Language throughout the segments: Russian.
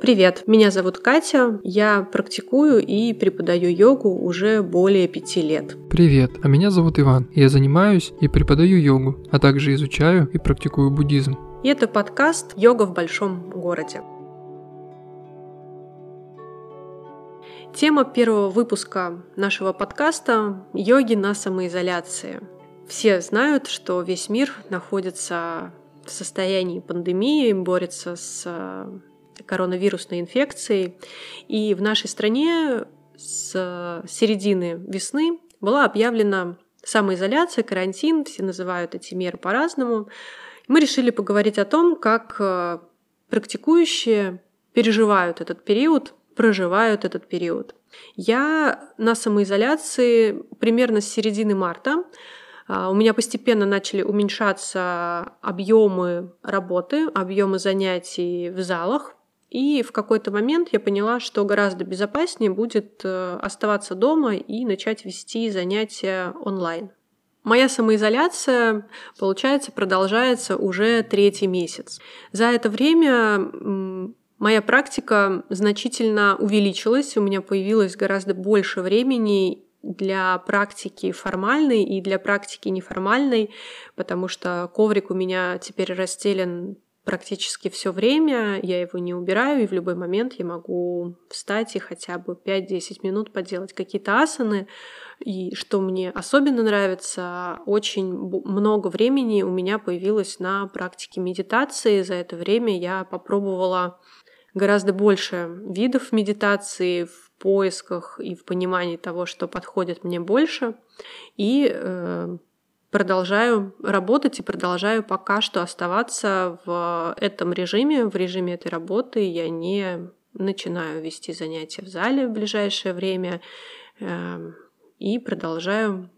Привет, меня зовут Катя, я практикую и преподаю йогу уже более пяти лет. Привет, а меня зовут Иван, я занимаюсь и преподаю йогу, а также изучаю и практикую буддизм. И это подкаст «Йога в большом городе». Тема первого выпуска нашего подкаста – йоги на самоизоляции. Все знают, что весь мир находится в состоянии пандемии, борется с коронавирусной инфекцией. И в нашей стране с середины весны была объявлена самоизоляция, карантин, все называют эти меры по-разному. Мы решили поговорить о том, как э, практикующие переживают этот период, проживают этот период. Я на самоизоляции примерно с середины марта. А, у меня постепенно начали уменьшаться объемы работы, объемы занятий в залах. И в какой-то момент я поняла, что гораздо безопаснее будет э, оставаться дома и начать вести занятия онлайн. Моя самоизоляция, получается, продолжается уже третий месяц. За это время моя практика значительно увеличилась, у меня появилось гораздо больше времени для практики формальной и для практики неформальной, потому что коврик у меня теперь расстелен практически все время, я его не убираю, и в любой момент я могу встать и хотя бы 5-10 минут поделать какие-то асаны. И что мне особенно нравится, очень много времени у меня появилось на практике медитации. За это время я попробовала гораздо больше видов медитации в поисках и в понимании того, что подходит мне больше. И э, продолжаю работать и продолжаю пока что оставаться в этом режиме, в режиме этой работы. Я не начинаю вести занятия в зале в ближайшее время эм, и продолжаю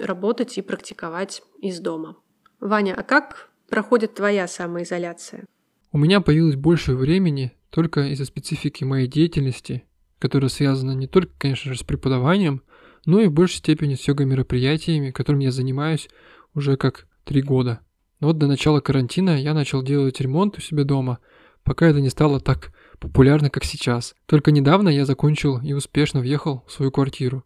работать и практиковать из дома. Ваня, а как проходит твоя самоизоляция? У меня появилось больше времени только из-за специфики моей деятельности, которая связана не только, конечно же, с преподаванием, но и в большей степени с йога-мероприятиями, которыми я занимаюсь уже как три года. Но вот до начала карантина я начал делать ремонт у себя дома, пока это не стало так популярно, как сейчас. Только недавно я закончил и успешно въехал в свою квартиру.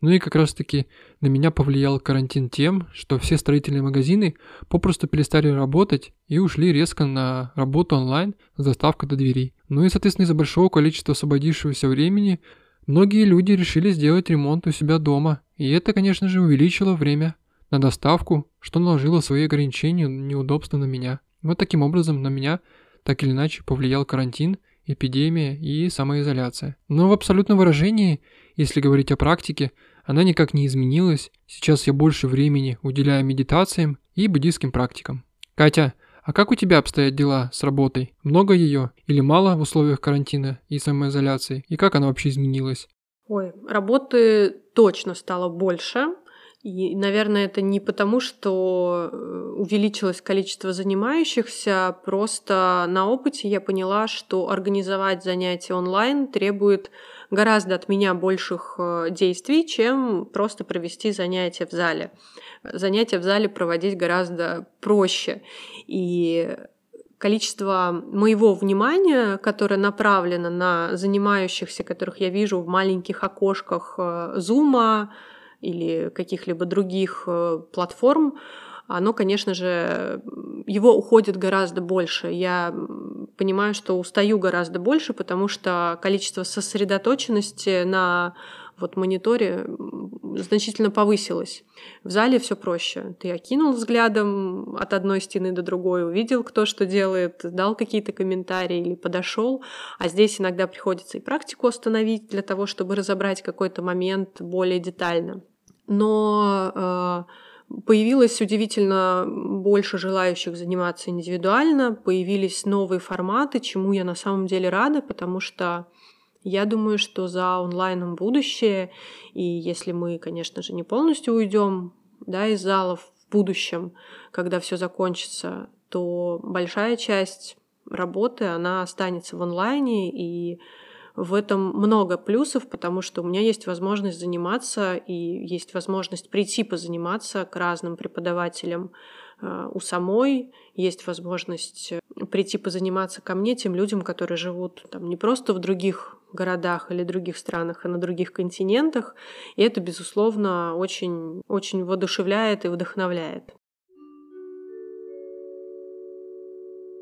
Ну и как раз таки на меня повлиял карантин тем, что все строительные магазины попросту перестали работать и ушли резко на работу онлайн с доставкой до двери. Ну и соответственно из-за большого количества освободившегося времени Многие люди решили сделать ремонт у себя дома, и это, конечно же, увеличило время на доставку, что наложило свои ограничения неудобства на меня. Вот таким образом на меня так или иначе повлиял карантин, эпидемия и самоизоляция. Но в абсолютном выражении, если говорить о практике, она никак не изменилась. Сейчас я больше времени уделяю медитациям и буддийским практикам. Катя, а как у тебя обстоят дела с работой? Много ее или мало в условиях карантина и самоизоляции? И как она вообще изменилась? Ой, работы точно стало больше. И, наверное, это не потому, что э, увеличилось количество занимающихся, просто на опыте я поняла, что организовать занятия онлайн требует гораздо от меня больших э, действий, чем просто провести занятия в зале. Занятия в зале проводить гораздо проще. И количество моего внимания, которое направлено на занимающихся, которых я вижу в маленьких окошках Зума или каких-либо других э, платформ, оно, конечно же, его уходит гораздо больше. Я понимаю, что устаю гораздо больше, потому что количество сосредоточенности на вот мониторе значительно повысилось. В зале все проще. Ты окинул взглядом от одной стены до другой, увидел, кто что делает, дал какие-то комментарии или подошел. А здесь иногда приходится и практику остановить для того, чтобы разобрать какой-то момент более детально. Но э, появилось удивительно больше желающих заниматься индивидуально, появились новые форматы, чему я на самом деле рада, потому что я думаю, что за онлайном будущее, и если мы, конечно же, не полностью уйдем да, из залов в будущем, когда все закончится, то большая часть работы, она останется в онлайне, и в этом много плюсов, потому что у меня есть возможность заниматься и есть возможность прийти позаниматься к разным преподавателям э, у самой, есть возможность прийти позаниматься ко мне, тем людям, которые живут там не просто в других городах или других странах, а на других континентах. И это, безусловно, очень, очень воодушевляет и вдохновляет.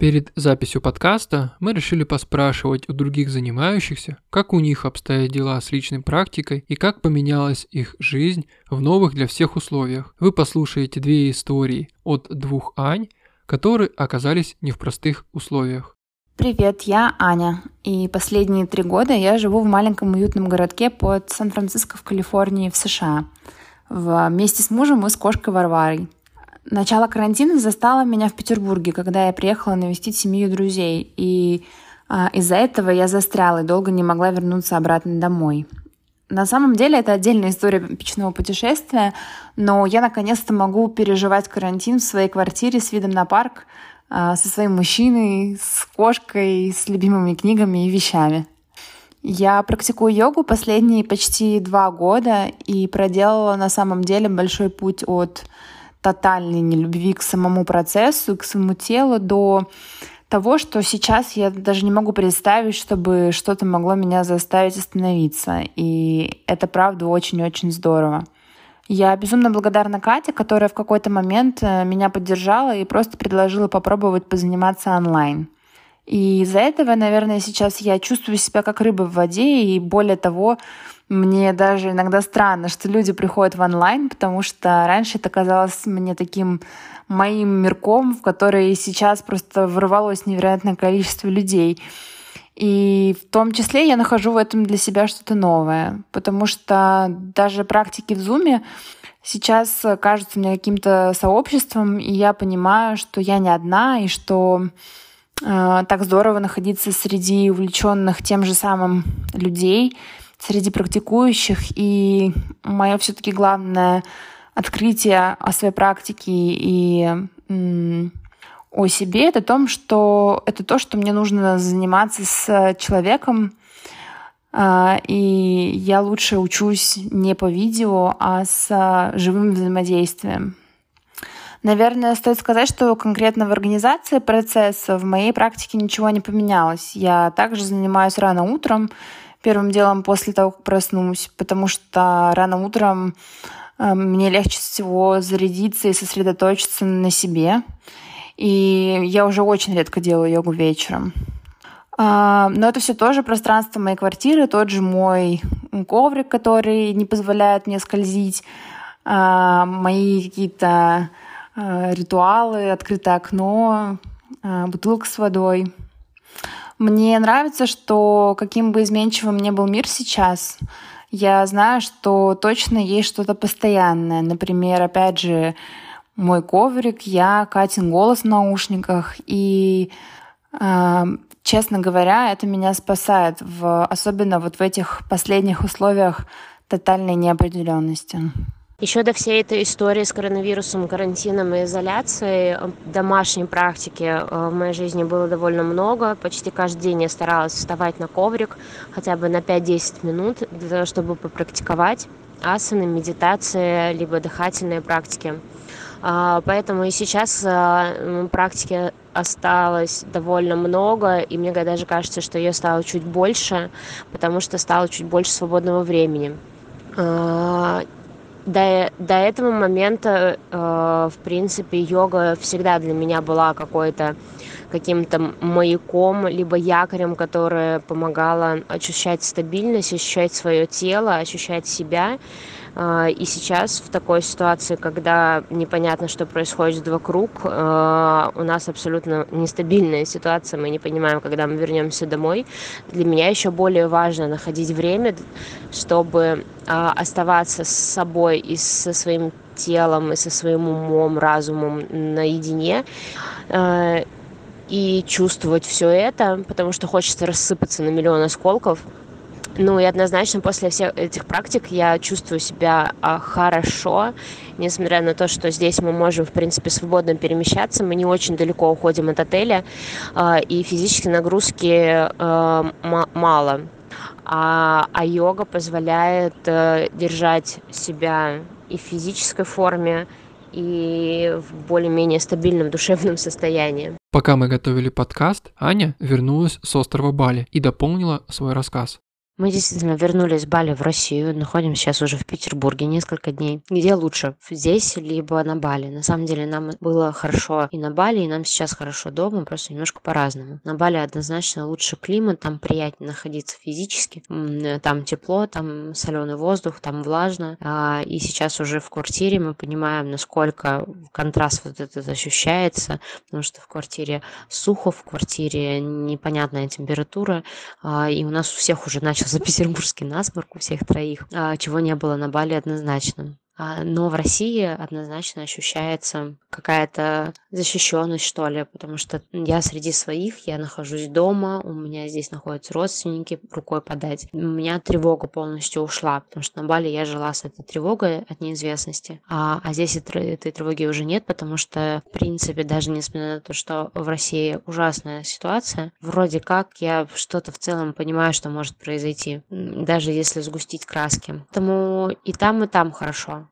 Перед записью подкаста мы решили поспрашивать у других занимающихся, как у них обстоят дела с личной практикой и как поменялась их жизнь в новых для всех условиях. Вы послушаете две истории от двух Ань, которые оказались не в простых условиях. Привет, я Аня, и последние три года я живу в маленьком уютном городке под Сан-Франциско в Калифорнии в США. Вместе с мужем и с кошкой Варварой. Начало карантина застало меня в Петербурге, когда я приехала навестить семью друзей, и а, из-за этого я застряла и долго не могла вернуться обратно домой. На самом деле это отдельная история печного путешествия, но я наконец-то могу переживать карантин в своей квартире с видом на парк, а, со своим мужчиной, с кошкой, с любимыми книгами и вещами. Я практикую йогу последние почти два года и проделала на самом деле большой путь от тотальной нелюбви к самому процессу, к своему телу, до того, что сейчас я даже не могу представить, чтобы что-то могло меня заставить остановиться. И это правда очень-очень здорово. Я безумно благодарна Кате, которая в какой-то момент э, меня поддержала и просто предложила попробовать позаниматься онлайн. И из-за этого, наверное, сейчас я чувствую себя как рыба в воде, и более того, мне даже иногда странно, что люди приходят в онлайн, потому что раньше это казалось мне таким моим мирком, в который сейчас просто ворвалось невероятное количество людей. И в том числе я нахожу в этом для себя что-то новое, потому что даже практики в Зуме сейчас кажутся мне каким-то сообществом, и я понимаю, что я не одна, и что э, так здорово находиться среди увлеченных тем же самым людей, среди практикующих. И мое все-таки главное открытие о своей практике и о себе, это том, что это то, что мне нужно заниматься с человеком, а, и я лучше учусь не по видео, а с живым взаимодействием. Наверное, стоит сказать, что конкретно в организации процесса в моей практике ничего не поменялось. Я также занимаюсь рано утром, первым делом после того, как проснусь, потому что рано утром э, мне легче всего зарядиться и сосредоточиться на себе. И я уже очень редко делаю йогу вечером. А, но это все тоже пространство моей квартиры, тот же мой коврик, который не позволяет мне скользить, а, мои какие-то а, ритуалы, открытое окно, бутылка с водой. Мне нравится, что каким бы изменчивым ни был мир сейчас, я знаю, что точно есть что-то постоянное. Например, опять же, мой коврик, я, Катин голос в наушниках. И, э, честно говоря, это меня спасает, в, особенно вот в этих последних условиях тотальной неопределенности. Еще до всей этой истории с коронавирусом, карантином и изоляцией э, домашней практики э, в моей жизни было довольно много. Почти каждый день я старалась вставать на коврик хотя бы на 5-10 минут для того, чтобы попрактиковать асаны, медитации, либо дыхательные практики. А, поэтому и сейчас э, практики осталось довольно много, и мне даже кажется, что ее стало чуть больше, потому что стало чуть больше свободного времени а, до, до этого момента, э, в принципе, йога всегда для меня была какой-то каким-то маяком, либо якорем, которое помогало ощущать стабильность, ощущать свое тело, ощущать себя. А, и сейчас в такой ситуации, когда непонятно, что происходит вокруг, а, у нас абсолютно нестабильная ситуация, мы не понимаем, когда мы вернемся домой. Для меня еще более важно находить время, чтобы а, оставаться с собой и со своим телом, и со своим умом, разумом наедине и чувствовать все это, потому что хочется рассыпаться на миллион осколков, ну и однозначно после всех этих практик я чувствую себя а, хорошо, несмотря на то, что здесь мы можем, в принципе, свободно перемещаться, мы не очень далеко уходим от отеля, а, и физической нагрузки а, мало. А, а йога позволяет а, держать себя и в физической форме, и в более-менее стабильном душевном состоянии. Пока мы готовили подкаст, Аня вернулась с острова Бали и дополнила свой рассказ. Мы действительно вернулись с Бали в Россию, находимся сейчас уже в Петербурге несколько дней. Где лучше, здесь либо на Бали? На самом деле нам было хорошо и на Бали, и нам сейчас хорошо дома, просто немножко по-разному. На Бали однозначно лучше климат, там приятнее находиться физически, там тепло, там соленый воздух, там влажно. А, и сейчас уже в квартире мы понимаем, насколько контраст вот этот ощущается, потому что в квартире сухо, в квартире непонятная температура, а, и у нас у всех уже начал начался петербургский насморк у всех троих, а, чего не было на Бали однозначно. А, но в России однозначно ощущается какая-то защищенность, что ли, потому что я среди своих, я нахожусь дома, у меня здесь находятся родственники, рукой подать. У меня тревога полностью ушла, потому что на Бали я жила с этой тревогой от неизвестности, а, а здесь этой, этой тревоги уже нет, потому что, в принципе, даже несмотря на то, что в России ужасная ситуация, вроде как я что-то в целом понимаю, что может произойти, даже если сгустить краски. Поэтому и там, и там хорошо.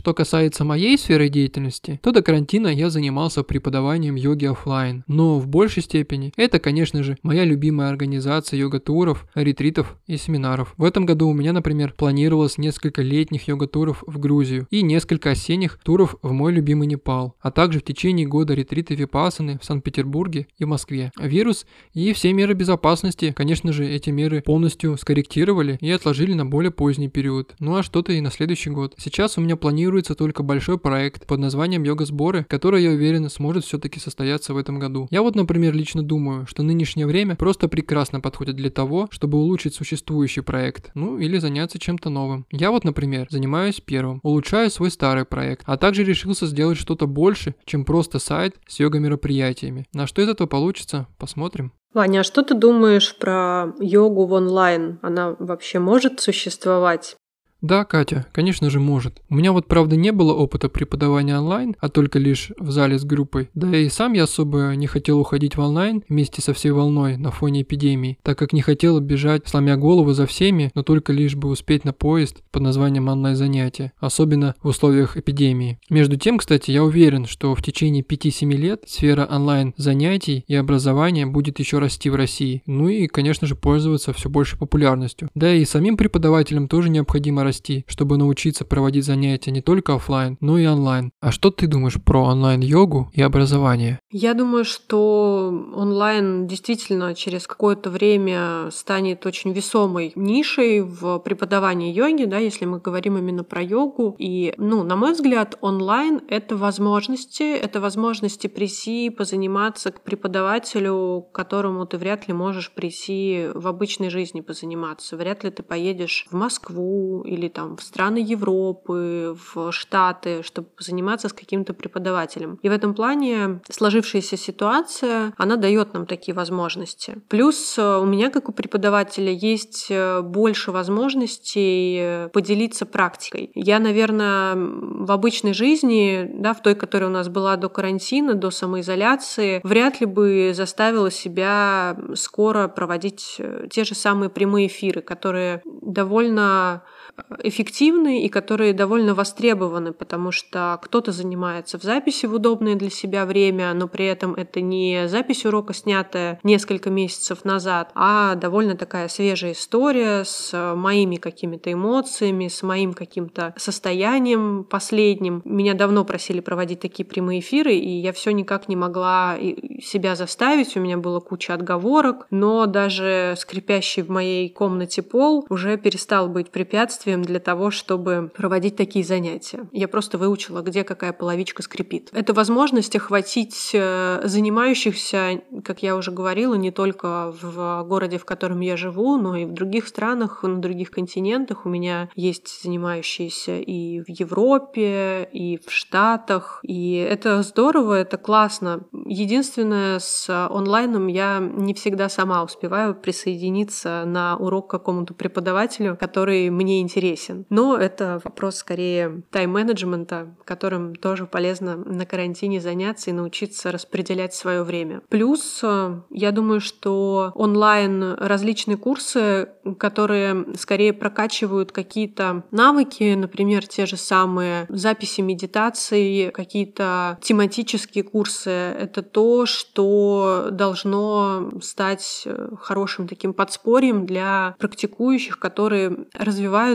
Что касается моей сферы деятельности, то до карантина я занимался преподаванием йоги офлайн. Но в большей степени это, конечно же, моя любимая организация йога-туров, ретритов и семинаров. В этом году у меня, например, планировалось несколько летних йога-туров в Грузию и несколько осенних туров в мой любимый Непал, а также в течение года ретриты випасаны в Санкт-Петербурге и Москве. Вирус и все меры безопасности, конечно же, эти меры полностью скорректировали и отложили на более поздний период. Ну а что-то и на следующий год. Сейчас у меня планируется планируется только большой проект под названием «Йога-сборы», который, я уверен, сможет все-таки состояться в этом году. Я вот, например, лично думаю, что нынешнее время просто прекрасно подходит для того, чтобы улучшить существующий проект, ну или заняться чем-то новым. Я вот, например, занимаюсь первым, улучшаю свой старый проект, а также решился сделать что-то больше, чем просто сайт с йога-мероприятиями. На что из этого получится, посмотрим. Ваня, а что ты думаешь про йогу в онлайн? Она вообще может существовать? Да, Катя, конечно же может. У меня вот правда не было опыта преподавания онлайн, а только лишь в зале с группой. Да и сам я особо не хотел уходить в онлайн вместе со всей волной на фоне эпидемии, так как не хотел бежать, сломя голову за всеми, но только лишь бы успеть на поезд под названием онлайн-занятия, особенно в условиях эпидемии. Между тем, кстати, я уверен, что в течение 5-7 лет сфера онлайн-занятий и образования будет еще расти в России, ну и, конечно же, пользоваться все больше популярностью. Да и самим преподавателям тоже необходимо расти, чтобы научиться проводить занятия не только офлайн, но и онлайн. А что ты думаешь про онлайн-йогу и образование? Я думаю, что онлайн действительно через какое-то время станет очень весомой нишей в преподавании йоги, да, если мы говорим именно про йогу. И, ну, на мой взгляд, онлайн — это возможности, это возможности прийти, позаниматься к преподавателю, которому ты вряд ли можешь прийти в обычной жизни позаниматься. Вряд ли ты поедешь в Москву или или там в страны Европы, в Штаты, чтобы заниматься с каким-то преподавателем. И в этом плане сложившаяся ситуация, она дает нам такие возможности. Плюс э, у меня, как у преподавателя, есть э, больше возможностей э, поделиться практикой. Я, наверное, в обычной жизни, да, в той, которая у нас была до карантина, до самоизоляции, вряд ли бы заставила себя скоро проводить те же самые прямые эфиры, которые довольно эффективны и которые довольно востребованы, потому что кто-то занимается в записи в удобное для себя время, но при этом это не запись урока, снятая несколько месяцев назад, а довольно такая свежая история с моими какими-то эмоциями, с моим каким-то состоянием последним. Меня давно просили проводить такие прямые эфиры, и я все никак не могла себя заставить, у меня была куча отговорок, но даже скрипящий в моей комнате пол уже перестал быть препятствием препятствием для того, чтобы проводить такие занятия. Я просто выучила, где какая половичка скрипит. Это возможность охватить э, занимающихся, как я уже говорила, не только в городе, в котором я живу, но и в других странах, на других континентах. У меня есть занимающиеся и в Европе, и в Штатах. И это здорово, это классно. Единственное, с онлайном я не всегда сама успеваю присоединиться на урок к какому-то преподавателю, который мне интересен. Но это вопрос скорее тайм-менеджмента, которым тоже полезно на карантине заняться и научиться распределять свое время. Плюс, э, я думаю, что онлайн различные курсы, которые скорее прокачивают какие-то навыки, например, те же самые записи медитации, какие-то тематические курсы, это то, что должно стать э, хорошим таким подспорьем для практикующих, которые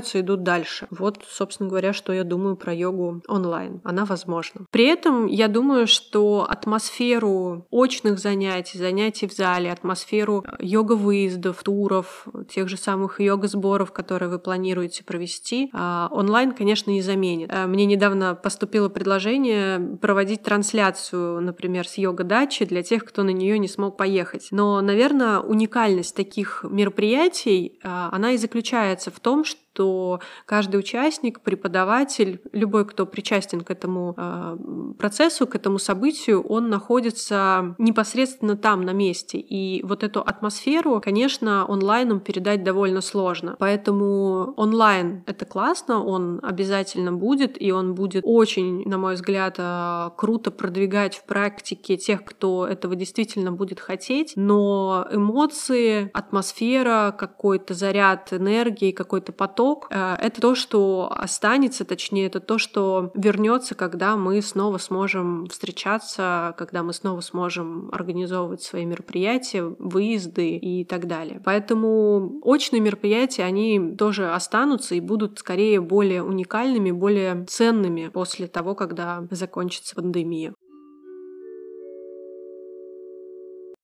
развиваются, идут дальше. Вот, собственно говоря, что я думаю про йогу онлайн. Она возможна. При этом я думаю, что атмосферу очных занятий, занятий в зале, атмосферу э, йога-выездов, туров, тех же самых йога-сборов, которые вы планируете провести, а, онлайн, конечно, не заменит. Э, мне недавно поступило предложение проводить трансляцию, например, с йога-дачи для тех, кто на нее не смог поехать. Но, наверное, уникальность таких мероприятий, а, она и заключается в том, что что каждый участник, преподаватель, любой, кто причастен к этому э, процессу, к этому событию, он находится непосредственно там, на месте. И вот эту атмосферу, конечно, онлайном передать довольно сложно. Поэтому онлайн — это классно, он обязательно будет, и он будет очень, на мой взгляд, э, круто продвигать в практике тех, кто этого действительно будет хотеть. Но эмоции, атмосфера, какой-то заряд энергии, какой-то поток поток, э, это то, что останется, точнее, это то, что вернется, когда мы снова сможем встречаться, когда мы снова сможем организовывать свои мероприятия, выезды и так далее. Поэтому очные мероприятия, они тоже останутся и будут скорее более уникальными, более ценными после того, когда закончится пандемия.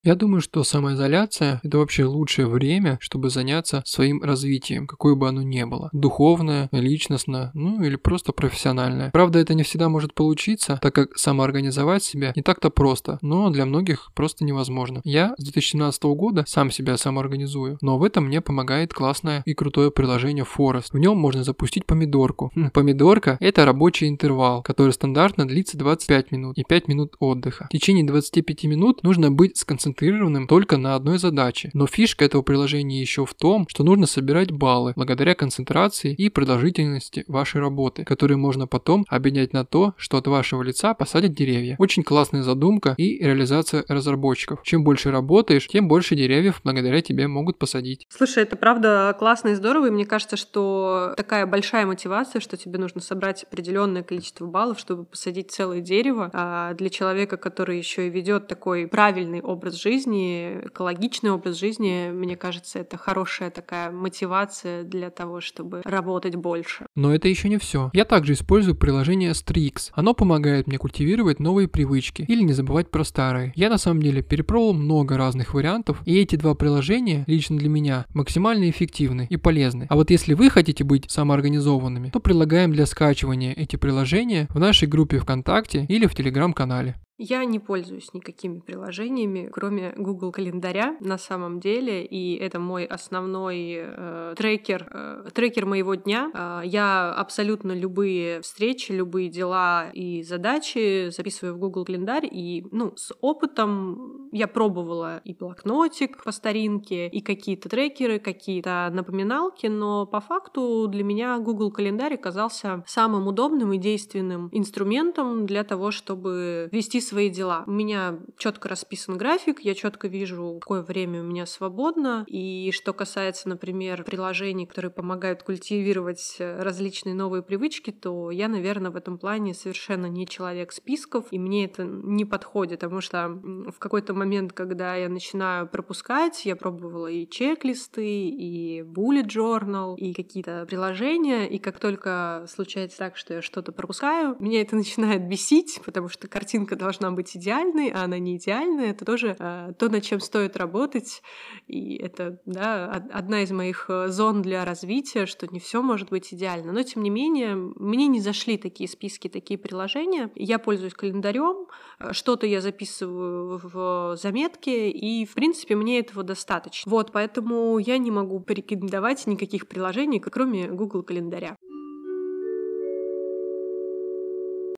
Я думаю, что самоизоляция – это вообще лучшее время, чтобы заняться своим развитием, какое бы оно ни было. Духовное, личностное, ну или просто профессиональное. Правда, это не всегда может получиться, так как самоорганизовать себя не так-то просто, но для многих просто невозможно. Я с 2017 года сам себя самоорганизую, но в этом мне помогает классное и крутое приложение Forest. В нем можно запустить помидорку. Хм, помидорка – это рабочий интервал, который стандартно длится 25 минут и 5 минут отдыха. В течение 25 минут нужно быть сконцентрированным сконцентрированным только на одной задаче. Но фишка этого приложения еще в том, что нужно собирать баллы благодаря концентрации и продолжительности вашей работы, которые можно потом обменять на то, что от вашего лица посадят деревья. Очень классная задумка и реализация разработчиков. Чем больше работаешь, тем больше деревьев благодаря тебе могут посадить. Слушай, это правда классно и здорово, и мне кажется, что такая большая мотивация, что тебе нужно собрать определенное количество баллов, чтобы посадить целое дерево. А для человека, который еще и ведет такой правильный образ жизни, экологичный образ жизни, мне кажется, это хорошая такая мотивация для того, чтобы работать больше. Но это еще не все. Я также использую приложение Strix. Оно помогает мне культивировать новые привычки или не забывать про старые. Я на самом деле перепробовал много разных вариантов, и эти два приложения лично для меня максимально эффективны и полезны. А вот если вы хотите быть самоорганизованными, то предлагаем для скачивания эти приложения в нашей группе ВКонтакте или в Телеграм-канале. Я не пользуюсь никакими приложениями, кроме Google календаря на самом деле, и это мой основной э, трекер, э, трекер моего дня. Э, я абсолютно любые встречи, любые дела и задачи записываю в Google календарь, и ну, с опытом я пробовала и блокнотик по старинке, и какие-то трекеры, какие-то напоминалки, но по факту для меня Google календарь оказался самым удобным и действенным инструментом для того, чтобы вести свои дела. У меня четко расписан график, я четко вижу, какое время у меня свободно. И что касается, например, приложений, которые помогают культивировать э, различные новые привычки, то я, наверное, в этом плане совершенно не человек списков, и мне это не подходит, потому что в какой-то момент, когда я начинаю пропускать, я пробовала и чек-листы, и bullet journal, и какие-то приложения, и как только случается так, что я что-то пропускаю, меня это начинает бесить, потому что картинка должна должна быть идеальной, а она не идеальная, это тоже э, то, над чем стоит работать. И это да, одна из моих э, зон для развития, что не все может быть идеально. Но тем не менее, мне не зашли такие списки, такие приложения. Я пользуюсь календарем, э, что-то я записываю в заметки, и в принципе мне этого достаточно. Вот, поэтому я не могу порекомендовать никаких приложений, кроме Google календаря.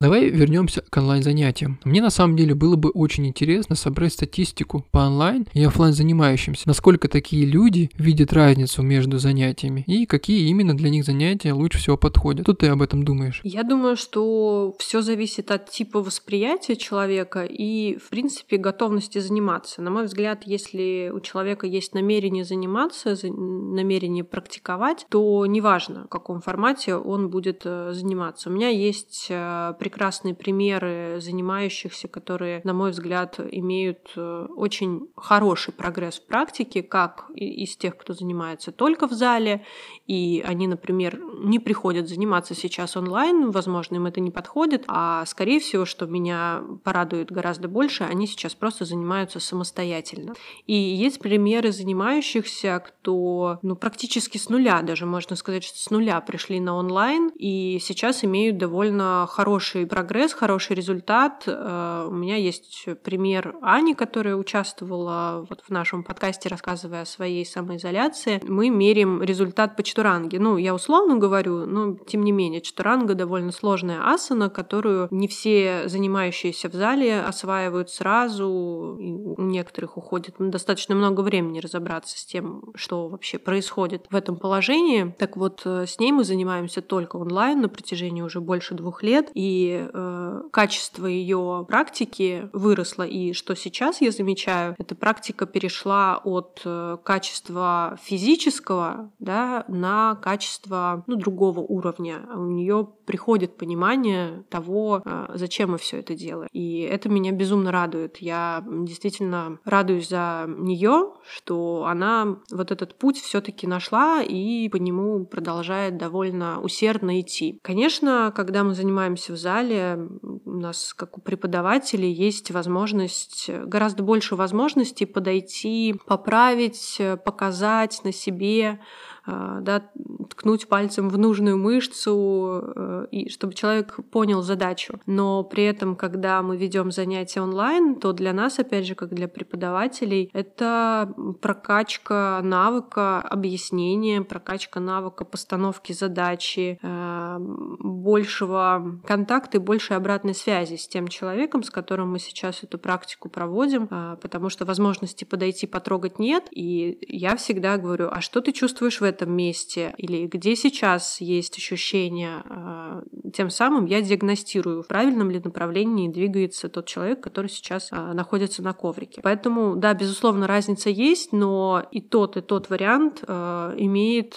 Давай вернемся к онлайн-занятиям. Мне на самом деле было бы очень интересно собрать статистику по онлайн и офлайн занимающимся, насколько такие люди видят разницу между занятиями и какие именно для них занятия лучше всего подходят. Что ты об этом думаешь? Я думаю, что все зависит от типа восприятия человека и, в принципе, готовности заниматься. На мой взгляд, если у человека есть намерение заниматься, намерение практиковать, то неважно, в каком формате он будет э, заниматься. У меня есть э, прекрасные примеры занимающихся, которые, на мой взгляд, имеют э, очень хороший прогресс в практике, как из тех, кто занимается только в зале, и они, например, не приходят заниматься сейчас онлайн, возможно, им это не подходит, а скорее всего, что меня порадует гораздо больше, они сейчас просто занимаются самостоятельно. И есть примеры занимающихся, кто ну, практически с нуля, даже можно сказать, что с нуля пришли на онлайн, и сейчас имеют довольно хороший хороший прогресс, хороший результат. Э, у меня есть пример Ани, которая участвовала вот в нашем подкасте, рассказывая о своей самоизоляции. Мы мерим результат по чатуранге. Ну, я условно говорю, но тем не менее, чатуранга довольно сложная асана, которую не все занимающиеся в зале осваивают сразу. у некоторых уходит достаточно много времени разобраться с тем, что вообще происходит в этом положении. Так вот, э, с ней мы занимаемся только онлайн на протяжении уже больше двух лет. И э, качество ее практики выросло. И что сейчас я замечаю, эта практика перешла от э, качества физического да, на качество ну, другого уровня. У нее приходит понимание того, э, зачем мы все это делаем. И это меня безумно радует. Я действительно радуюсь за нее, что она вот этот путь все-таки нашла и по нему продолжает довольно усердно идти. Конечно, когда мы занимаемся в зале, зале у нас, как у преподавателей, есть возможность, гораздо больше возможностей подойти, поправить, показать на себе, да, ткнуть пальцем в нужную мышцу, э, и чтобы человек понял задачу. Но при этом, когда мы ведем занятия онлайн, то для нас, опять же, как для преподавателей, это прокачка навыка объяснения, прокачка навыка постановки задачи, э, большего контакта и большей обратной связи с тем человеком, с которым мы сейчас эту практику проводим, а, потому что возможности подойти, потрогать нет. И я всегда говорю, а что ты чувствуешь в этом месте или где сейчас есть ощущение, а, тем самым я диагностирую, в правильном ли направлении двигается тот человек, который сейчас а, находится на коврике. Поэтому, да, безусловно, разница есть, но и тот, и тот вариант а, имеет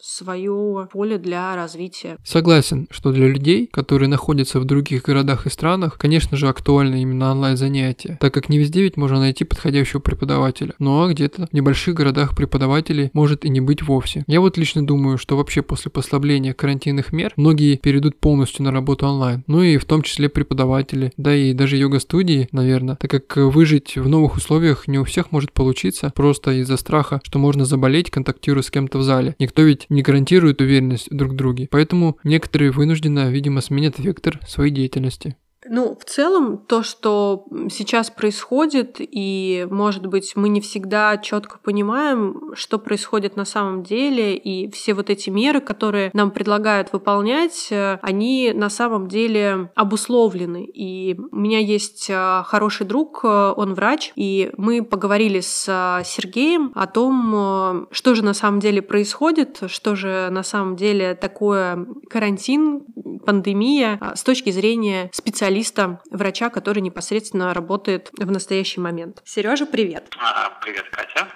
свое поле для развития. Согласен, что для людей, которые находятся в других городах и странах, конечно же, актуально именно онлайн-занятия, так как не везде ведь можно найти подходящего преподавателя. Ну а где-то в небольших городах преподавателей может и не быть вовсе вовсе. Я вот лично думаю, что вообще после послабления карантинных мер многие перейдут полностью на работу онлайн. Ну и в том числе преподаватели, да и даже йога-студии, наверное, так как выжить в новых условиях не у всех может получиться, просто из-за страха, что можно заболеть, контактируя с кем-то в зале. Никто ведь не гарантирует уверенность друг в друге. Поэтому некоторые вынужденно, видимо, сменят вектор своей деятельности. Ну, в целом, то, что сейчас происходит, и, может быть, мы не всегда четко понимаем, что происходит на самом деле, и все вот эти меры, которые нам предлагают выполнять, э, они на самом деле обусловлены. И у меня есть э, хороший друг, э, он врач, и мы поговорили с Сергеем о том, что же на самом деле происходит, что же на самом деле такое карантин, пандемия с точки зрения специалистов специалиста, врача, который непосредственно работает в настоящий момент. Сережа, привет. А, привет, Катя.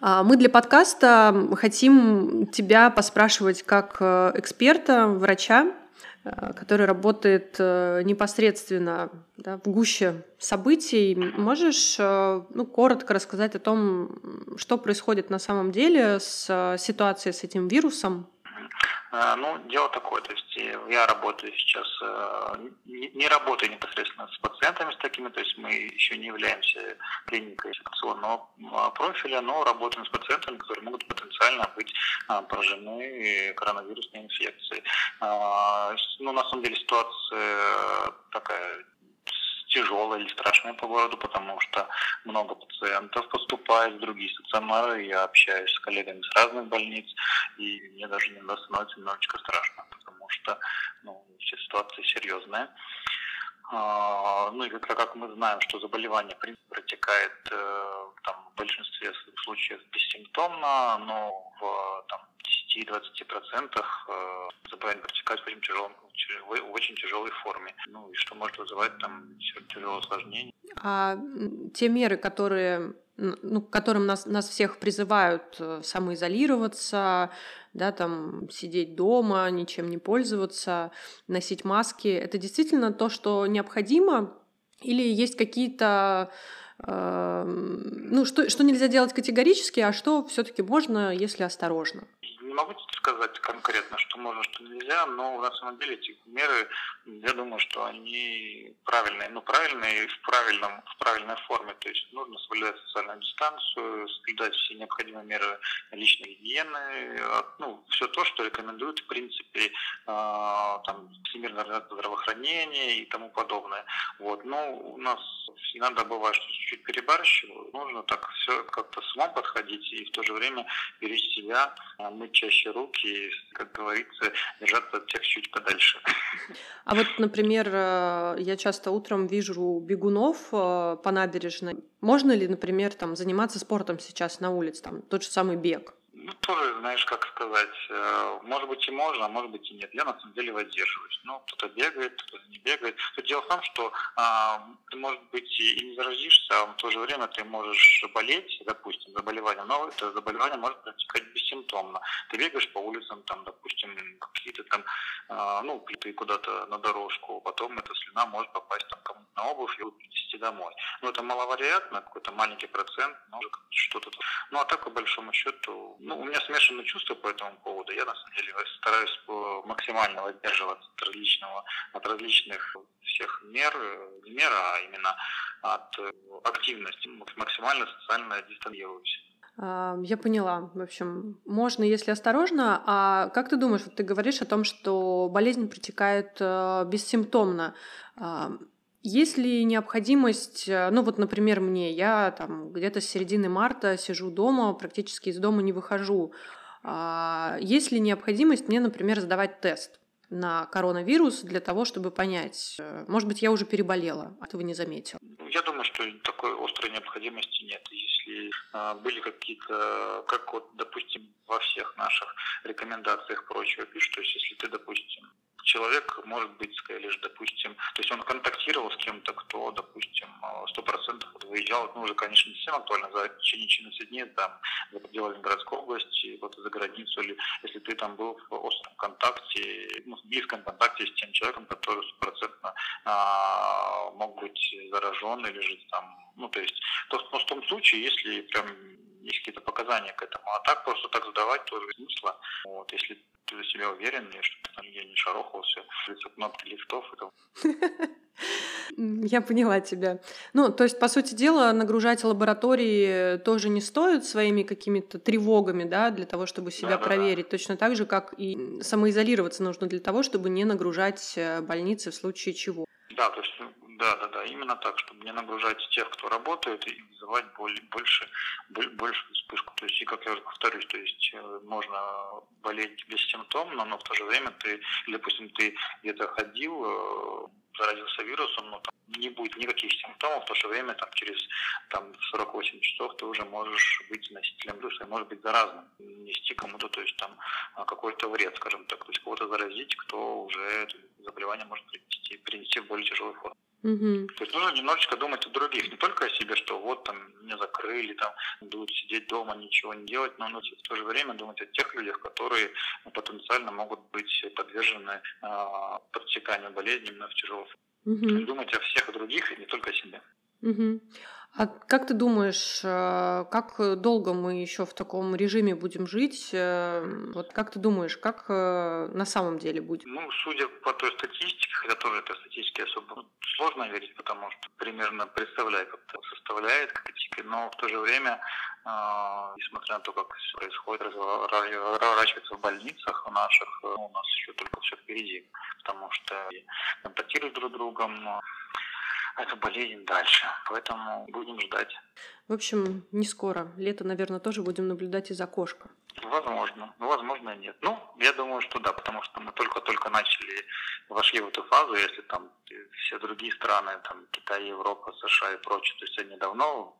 А, мы для подкаста хотим тебя поспрашивать как э, эксперта, врача, э, который работает э, непосредственно да, в гуще событий. Можешь ну, коротко рассказать о том, что происходит на самом деле с ситуацией с этим вирусом? Э, ну, дело такое, то есть э, я работаю сейчас, э, не работаю непосредственно с пациентами с такими, то есть мы еще не являемся клиникой инфекционного профиля, но работаем с пациентами, которые могут потенциально быть поражены коронавирусной инфекцией. Ну, на самом деле ситуация такая тяжелая или страшная по городу, потому что много пациентов поступает в другие стационары. Я общаюсь с коллегами с разных больниц, и мне даже иногда становится немножечко страшно, потому что ну, ситуация серьезная. А, ну и как, как мы знаем, что заболевание протекает э, там, в большинстве случаев бессимптомно, но в там, 10-20% э, заболевание протекает в очень, тяжелом, в очень тяжелой форме. Ну и что может вызывать там тяжелое осложнение. А те меры, которые ну, к которым нас, нас всех призывают э, самоизолироваться, да, там, сидеть дома, ничем не пользоваться, носить маски, это действительно то, что необходимо? Или есть какие-то э, ну, что, что нельзя делать категорически, а что все-таки можно, если осторожно? Не могу сказать конкретно, что можно, что нельзя, но на самом деле эти меры, я думаю, что они правильные, ну правильные в правильном в правильной форме, то есть нужно соблюдать социальную дистанцию, соблюдать все необходимые меры личной гигиены, ну все то, что рекомендуют в принципе а, там Всемирная организация и тому подобное. Вот, но у нас иногда бывает, что чуть-чуть перебарщивают, нужно так все как-то с умом подходить и в то же время беречь себя, а, мыть чаще руки, как говорится, держаться от всех чуть подальше. А вот, например, э, я часто утром вижу бегунов э, по набережной. Можно ли, например, там, заниматься спортом сейчас на улице, там, тот же самый бег? Ну, тоже, знаешь, как сказать, э, может быть и можно, а может быть и нет. Я на самом деле воздерживаюсь. Ну, кто-то бегает, кто-то не бегает. Но дело в том, что а, ты, может быть, и не заразишься, а в то же время ты можешь болеть, допустим, заболевание, но это заболевание может протекать бессимптомно. Ты бегаешь по улицам, там, допустим, какие-то там, а, ну, ты куда-то на дорожку, потом эта слюна может попасть там кому-то на обувь и принести домой. Ну, это маловероятно, какой-то маленький процент, может что-то. Ну, а так, по большому счету, ну, у меня смешанные чувства по этому поводу. Я, на самом деле, стараюсь максимально воздерживаться от различного, от различных всех мер, не мер, а именно от активности. Максимально социально дистанцируюсь. А, я поняла. В общем, можно, если осторожно. А как ты думаешь, вот ты говоришь о том, что болезнь протекает э, бессимптомно. А, есть ли необходимость, э, ну вот, например, мне, я там где-то с середины марта сижу дома, практически из дома не выхожу. А, есть ли необходимость мне, например, сдавать тест на коронавирус для того, чтобы понять, э, может быть, я уже переболела, а этого не заметил? Я думаю, что такой острой необходимости нет. Если э, были какие-то, как вот, допустим, во всех наших рекомендациях прочего пишут, то есть если ты, допустим, человек может быть, лишь, допустим, то есть он контактировал с кем-то, кто, допустим, сто процентов выезжал, ну, уже, конечно, не всем актуально, за течение 14 дней, там, за пределы Ленинградской области, вот за границу, или если ты там был в остром контакте, ну, в близком контакте с тем человеком, который стопроцентно а, мог быть заражен, или же там, ну, то есть, то, но в том случае, если прям есть какие-то показания к этому. А так просто так задавать тоже смысла. Вот, если ты за себя уверен, и что ты там нигде не шарохался, лицо кнопки лифтов. Это... Я поняла тебя. Ну, то есть, по сути дела, нагружать лаборатории тоже не стоит своими какими-то тревогами, да, для того, чтобы себя да, проверить. Да, да. Точно так же, как и самоизолироваться нужно для того, чтобы не нагружать э, больницы в случае чего. Да, то есть да, да, да, именно так, чтобы не нагружать тех, кто работает, и вызывать более, больше, большую вспышку. То есть, и как я уже повторюсь, то есть э, можно болеть бессимптомно, но в то же время ты, или, допустим, ты где-то ходил, э, заразился вирусом, но там не будет никаких симптомов, в то же время там, через там, 48 часов ты уже можешь быть носителем вируса и может быть заразным, нести кому-то то есть, там, какой-то вред, скажем так, то есть кого-то заразить, кто уже заболевание может принести, принести в более тяжелую форму. Угу. То есть нужно немножечко думать о других, не только о себе, что вот там меня закрыли, там будут сидеть дома, ничего не делать, но нужно в то же время думать о тех людях, которые потенциально могут быть подвержены э, подтеканию болезни именно в тяжелом. Угу. Думать о всех других и не только о себе. Угу. А как ты думаешь, э, как долго мы еще в таком режиме будем жить? Э, вот как ты думаешь, как э, на самом деле будет? Ну, судя по той статистике, хотя тоже этой статистике особо сложно верить, потому что примерно представляю, как это составляет критики, но в то же время, несмотря на то, как все происходит, разворачивается в больницах в наших, у нас еще только все впереди, потому что контактируют друг с другом, эту болезнь дальше. Поэтому будем ждать. В общем, не скоро. Лето, наверное, тоже будем наблюдать из окошка. Возможно. Ну, возможно, нет. Ну, Я думаю, что да, потому что мы только-только начали, вошли в эту фазу, если там все другие страны, там Китай, Европа, США и прочее, то есть они давно,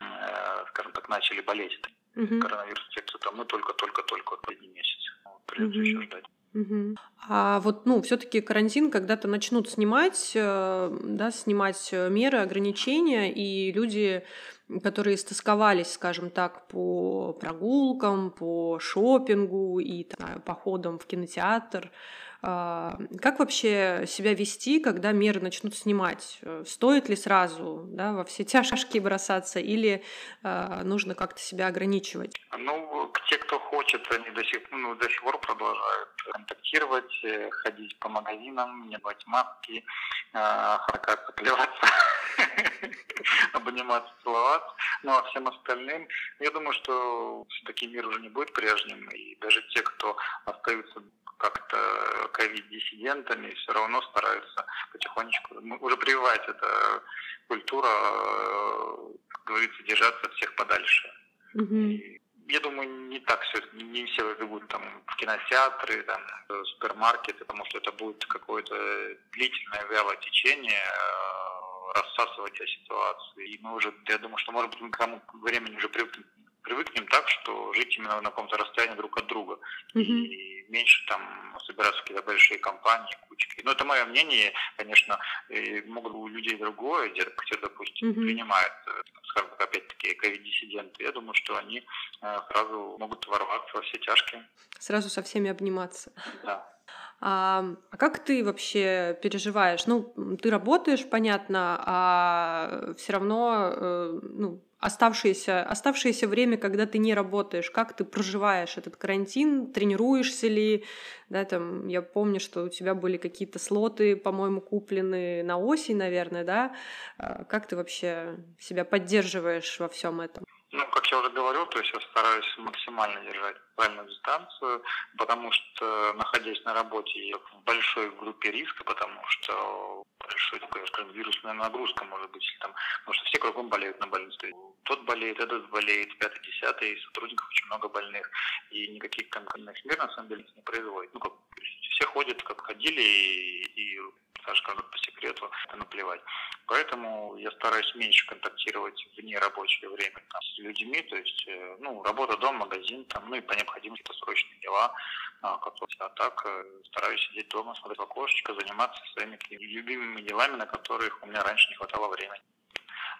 э, скажем так, начали болеть угу. коронавирус инфекцию, то мы только-только-только последний месяц. Придется угу. еще ждать. Угу. А вот, ну, все-таки карантин когда-то начнут снимать, э, да, снимать меры, ограничения, и люди, которые истосковались, скажем так, по прогулкам, по шопингу и там, походам в кинотеатр, как вообще себя вести, когда меры начнут снимать? Э, стоит ли сразу да, во все тяжкие бросаться или э, нужно как-то себя ограничивать? Ну, те, кто хочет, они до сих, ну, до сих пор продолжают контактировать, э, ходить по магазинам, не маски, харкаться, плеваться, обниматься, целоваться. Ну а всем остальным, я думаю, что все-таки мир уже не будет прежним, и даже те, кто остаются как-то ковид-диссидентами, все равно стараются потихонечку ну, уже прививать эта культура, э, как говорится, держаться от всех подальше. Mm-hmm. я думаю, не так все, не все бегут там в кинотеатры, там, в супермаркеты, потому что это будет какое-то длительное вялое течение, э, рассасывать ситуации. И мы уже, я думаю, что, может быть, мы к тому времени уже привыкнем, привыкнем так, что жить именно на каком-то расстоянии друг от друга. Mm-hmm. И меньше там собираться какие-то большие компании, кучки. Но это мое мнение, конечно, могут у людей другое, где, где допустим, mm-hmm. принимают, э, скажем так, опять-таки, ковид-диссиденты. Я думаю, что они э, сразу могут ворваться во все тяжкие. Сразу со всеми обниматься. Да. А, а как ты вообще переживаешь? Ну, ты работаешь, понятно, а все равно, э, ну, оставшееся, оставшееся время, когда ты не работаешь, как ты проживаешь этот карантин, тренируешься ли, да, там, я помню, что у тебя были какие-то слоты, по-моему, куплены на осень, наверное, да, а как ты вообще себя поддерживаешь во всем этом? Ну, как я уже говорил, то есть я стараюсь максимально держать правильную дистанцию, потому что, находясь на работе, я в большой группе риска, потому что большой такой, скажем, вирусная нагрузка может быть, там, потому что все кругом болеют на больнице. Тот болеет, этот болеет, пятый, десятый, сотрудников очень много больных, и никаких конкретных мер на самом деле не производит. Ну, как, все ходят, как ходили, и, и даже скажу по секрету, это наплевать. Поэтому я стараюсь меньше контактировать в нерабочее время там, с людьми, то есть, э, ну, работа, дом, магазин, там, ну и по необходимости какие-то срочные дела, а, которые, а так э, стараюсь сидеть дома, смотреть в окошечко, заниматься своими любимыми делами, на которых у меня раньше не хватало времени.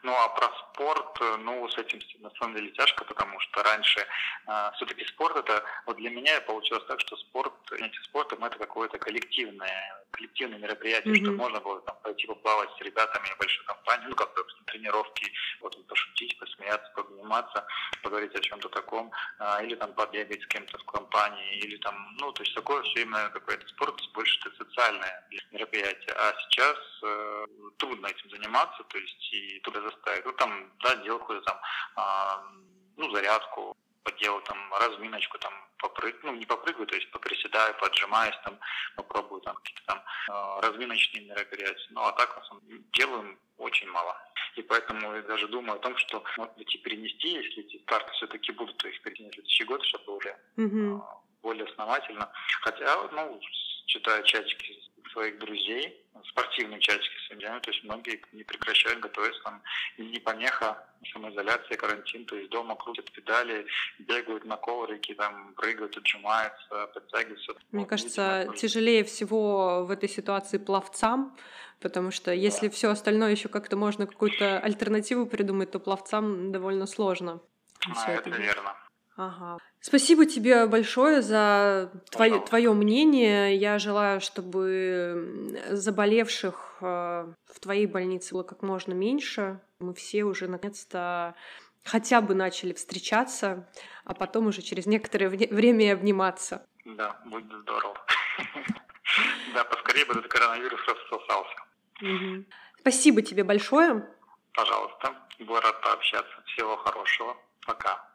Ну а про спорт, э, ну с этим на самом деле тяжко, потому что раньше э, все-таки спорт это, вот для меня получилось так, что спорт, занятие спортом это какое-то коллективное, коллективное мероприятие, mm-hmm. что можно было там пойти поплавать с ребятами в большой компании, ну как тренировки, вот пошутить, посмеяться, подниматься, поговорить о чем-то таком, э, или там побегать с кем-то в компании, или там, ну то есть такое все именно какой-то спорт, больше это социальное мероприятие. А сейчас э, трудно этим заниматься, то есть и туда заставить. Ну, там, да, делал какую-то там, а, ну, зарядку, поделал там разминочку, там, попрыг, ну, не попрыгаю, то есть поприседаю, поджимаюсь, там, попробую там какие-то там а, разминочные мероприятия. Ну, а так, делаем очень мало. И поэтому я даже думаю о том, что, может быть, и перенести, если эти старты все-таки будут, то их перенести на следующий год, чтобы уже mm-hmm. более основательно. Хотя, ну, читаю чатики своих друзей, спортивные чатики с друзьями, то есть многие не прекращают готовиться, там не помеха, самоизоляция, карантин, то есть дома крутят педали, бегают на коврике, там прыгают, отжимаются, подтягиваются. Мне вот, кажется, видимо, тяжелее всего в этой ситуации пловцам, потому что если да. все остальное еще как-то можно какую-то альтернативу придумать, то пловцам довольно сложно. А, это, это верно. Ага. Спасибо тебе большое за твое, твое мнение. Я желаю, чтобы заболевших э, в твоей больнице было как можно меньше. Мы все уже наконец-то хотя бы начали встречаться, а потом уже через некоторое время обниматься. Да, будет здорово. Да, поскорее бы этот коронавирус рассосался. Спасибо тебе большое. Пожалуйста. Был рад пообщаться. Всего хорошего. Пока.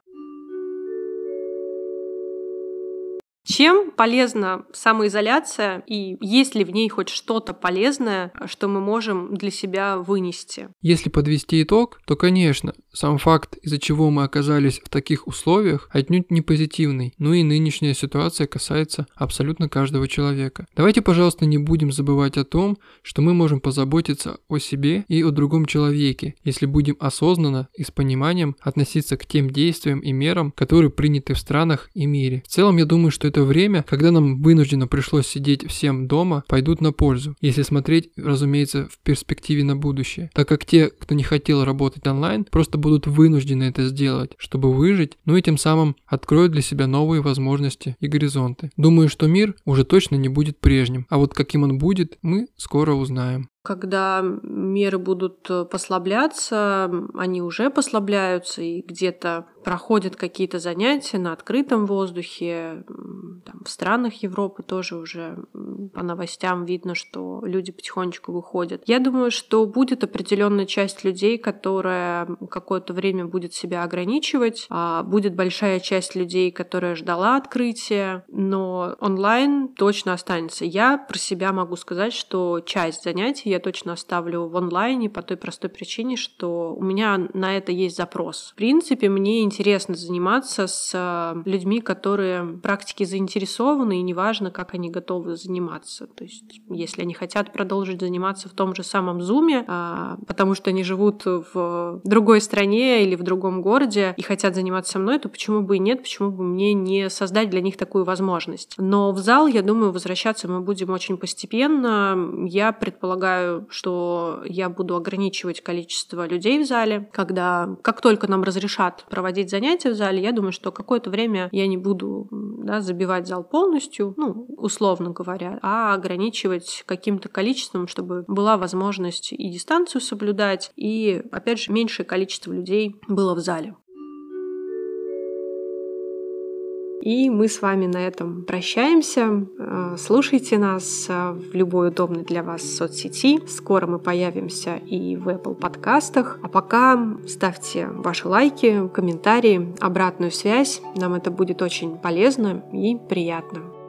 Чем полезна самоизоляция и есть ли в ней хоть что-то полезное, что мы можем для себя вынести? Если подвести итог, то, конечно, сам факт, из-за чего мы оказались в таких условиях, отнюдь не позитивный, но и нынешняя ситуация касается абсолютно каждого человека. Давайте, пожалуйста, не будем забывать о том, что мы можем позаботиться о себе и о другом человеке, если будем осознанно и с пониманием относиться к тем действиям и мерам, которые приняты в странах и мире. В целом, я думаю, что это время, когда нам вынужденно пришлось сидеть всем дома, пойдут на пользу, если смотреть, разумеется, в перспективе на будущее, так как те, кто не хотел работать онлайн, просто будут вынуждены это сделать, чтобы выжить, ну и тем самым откроют для себя новые возможности и горизонты. Думаю, что мир уже точно не будет прежним, а вот каким он будет, мы скоро узнаем. Когда меры будут э, послабляться, они уже послабляются, и где-то проходят какие-то занятия на открытом воздухе. Там, в странах Европы тоже уже по новостям видно, что люди потихонечку выходят. Я думаю, что будет определенная часть людей, которая какое-то время будет себя ограничивать, а будет большая часть людей, которая ждала открытия, но онлайн точно останется. Я про себя могу сказать, что часть занятий я точно оставлю в онлайне по той простой причине, что у меня на это есть запрос. В принципе, мне интересно заниматься с э, людьми, которые в практике заинтересованы, и неважно, как они готовы заниматься. То есть, если они хотят продолжить заниматься в том же самом Зуме, а, потому что они живут в другой стране или в другом городе и хотят заниматься со мной, то почему бы и нет, почему бы мне не создать для них такую возможность. Но в зал, я думаю, возвращаться мы будем очень постепенно. Я предполагаю, считаю, что я буду ограничивать количество людей в зале. Когда, как только нам разрешат проводить занятия в зале, я думаю, что какое-то время я не буду да, забивать зал полностью, ну, условно говоря, а ограничивать каким-то количеством, чтобы была возможность и дистанцию соблюдать, и, опять же, меньшее количество людей было в зале. И мы с вами на этом прощаемся. Э, слушайте нас э, в любой удобной для вас соцсети. Скоро мы появимся и в Apple подкастах. А пока ставьте ваши лайки, комментарии, обратную связь. Нам это будет очень полезно и приятно.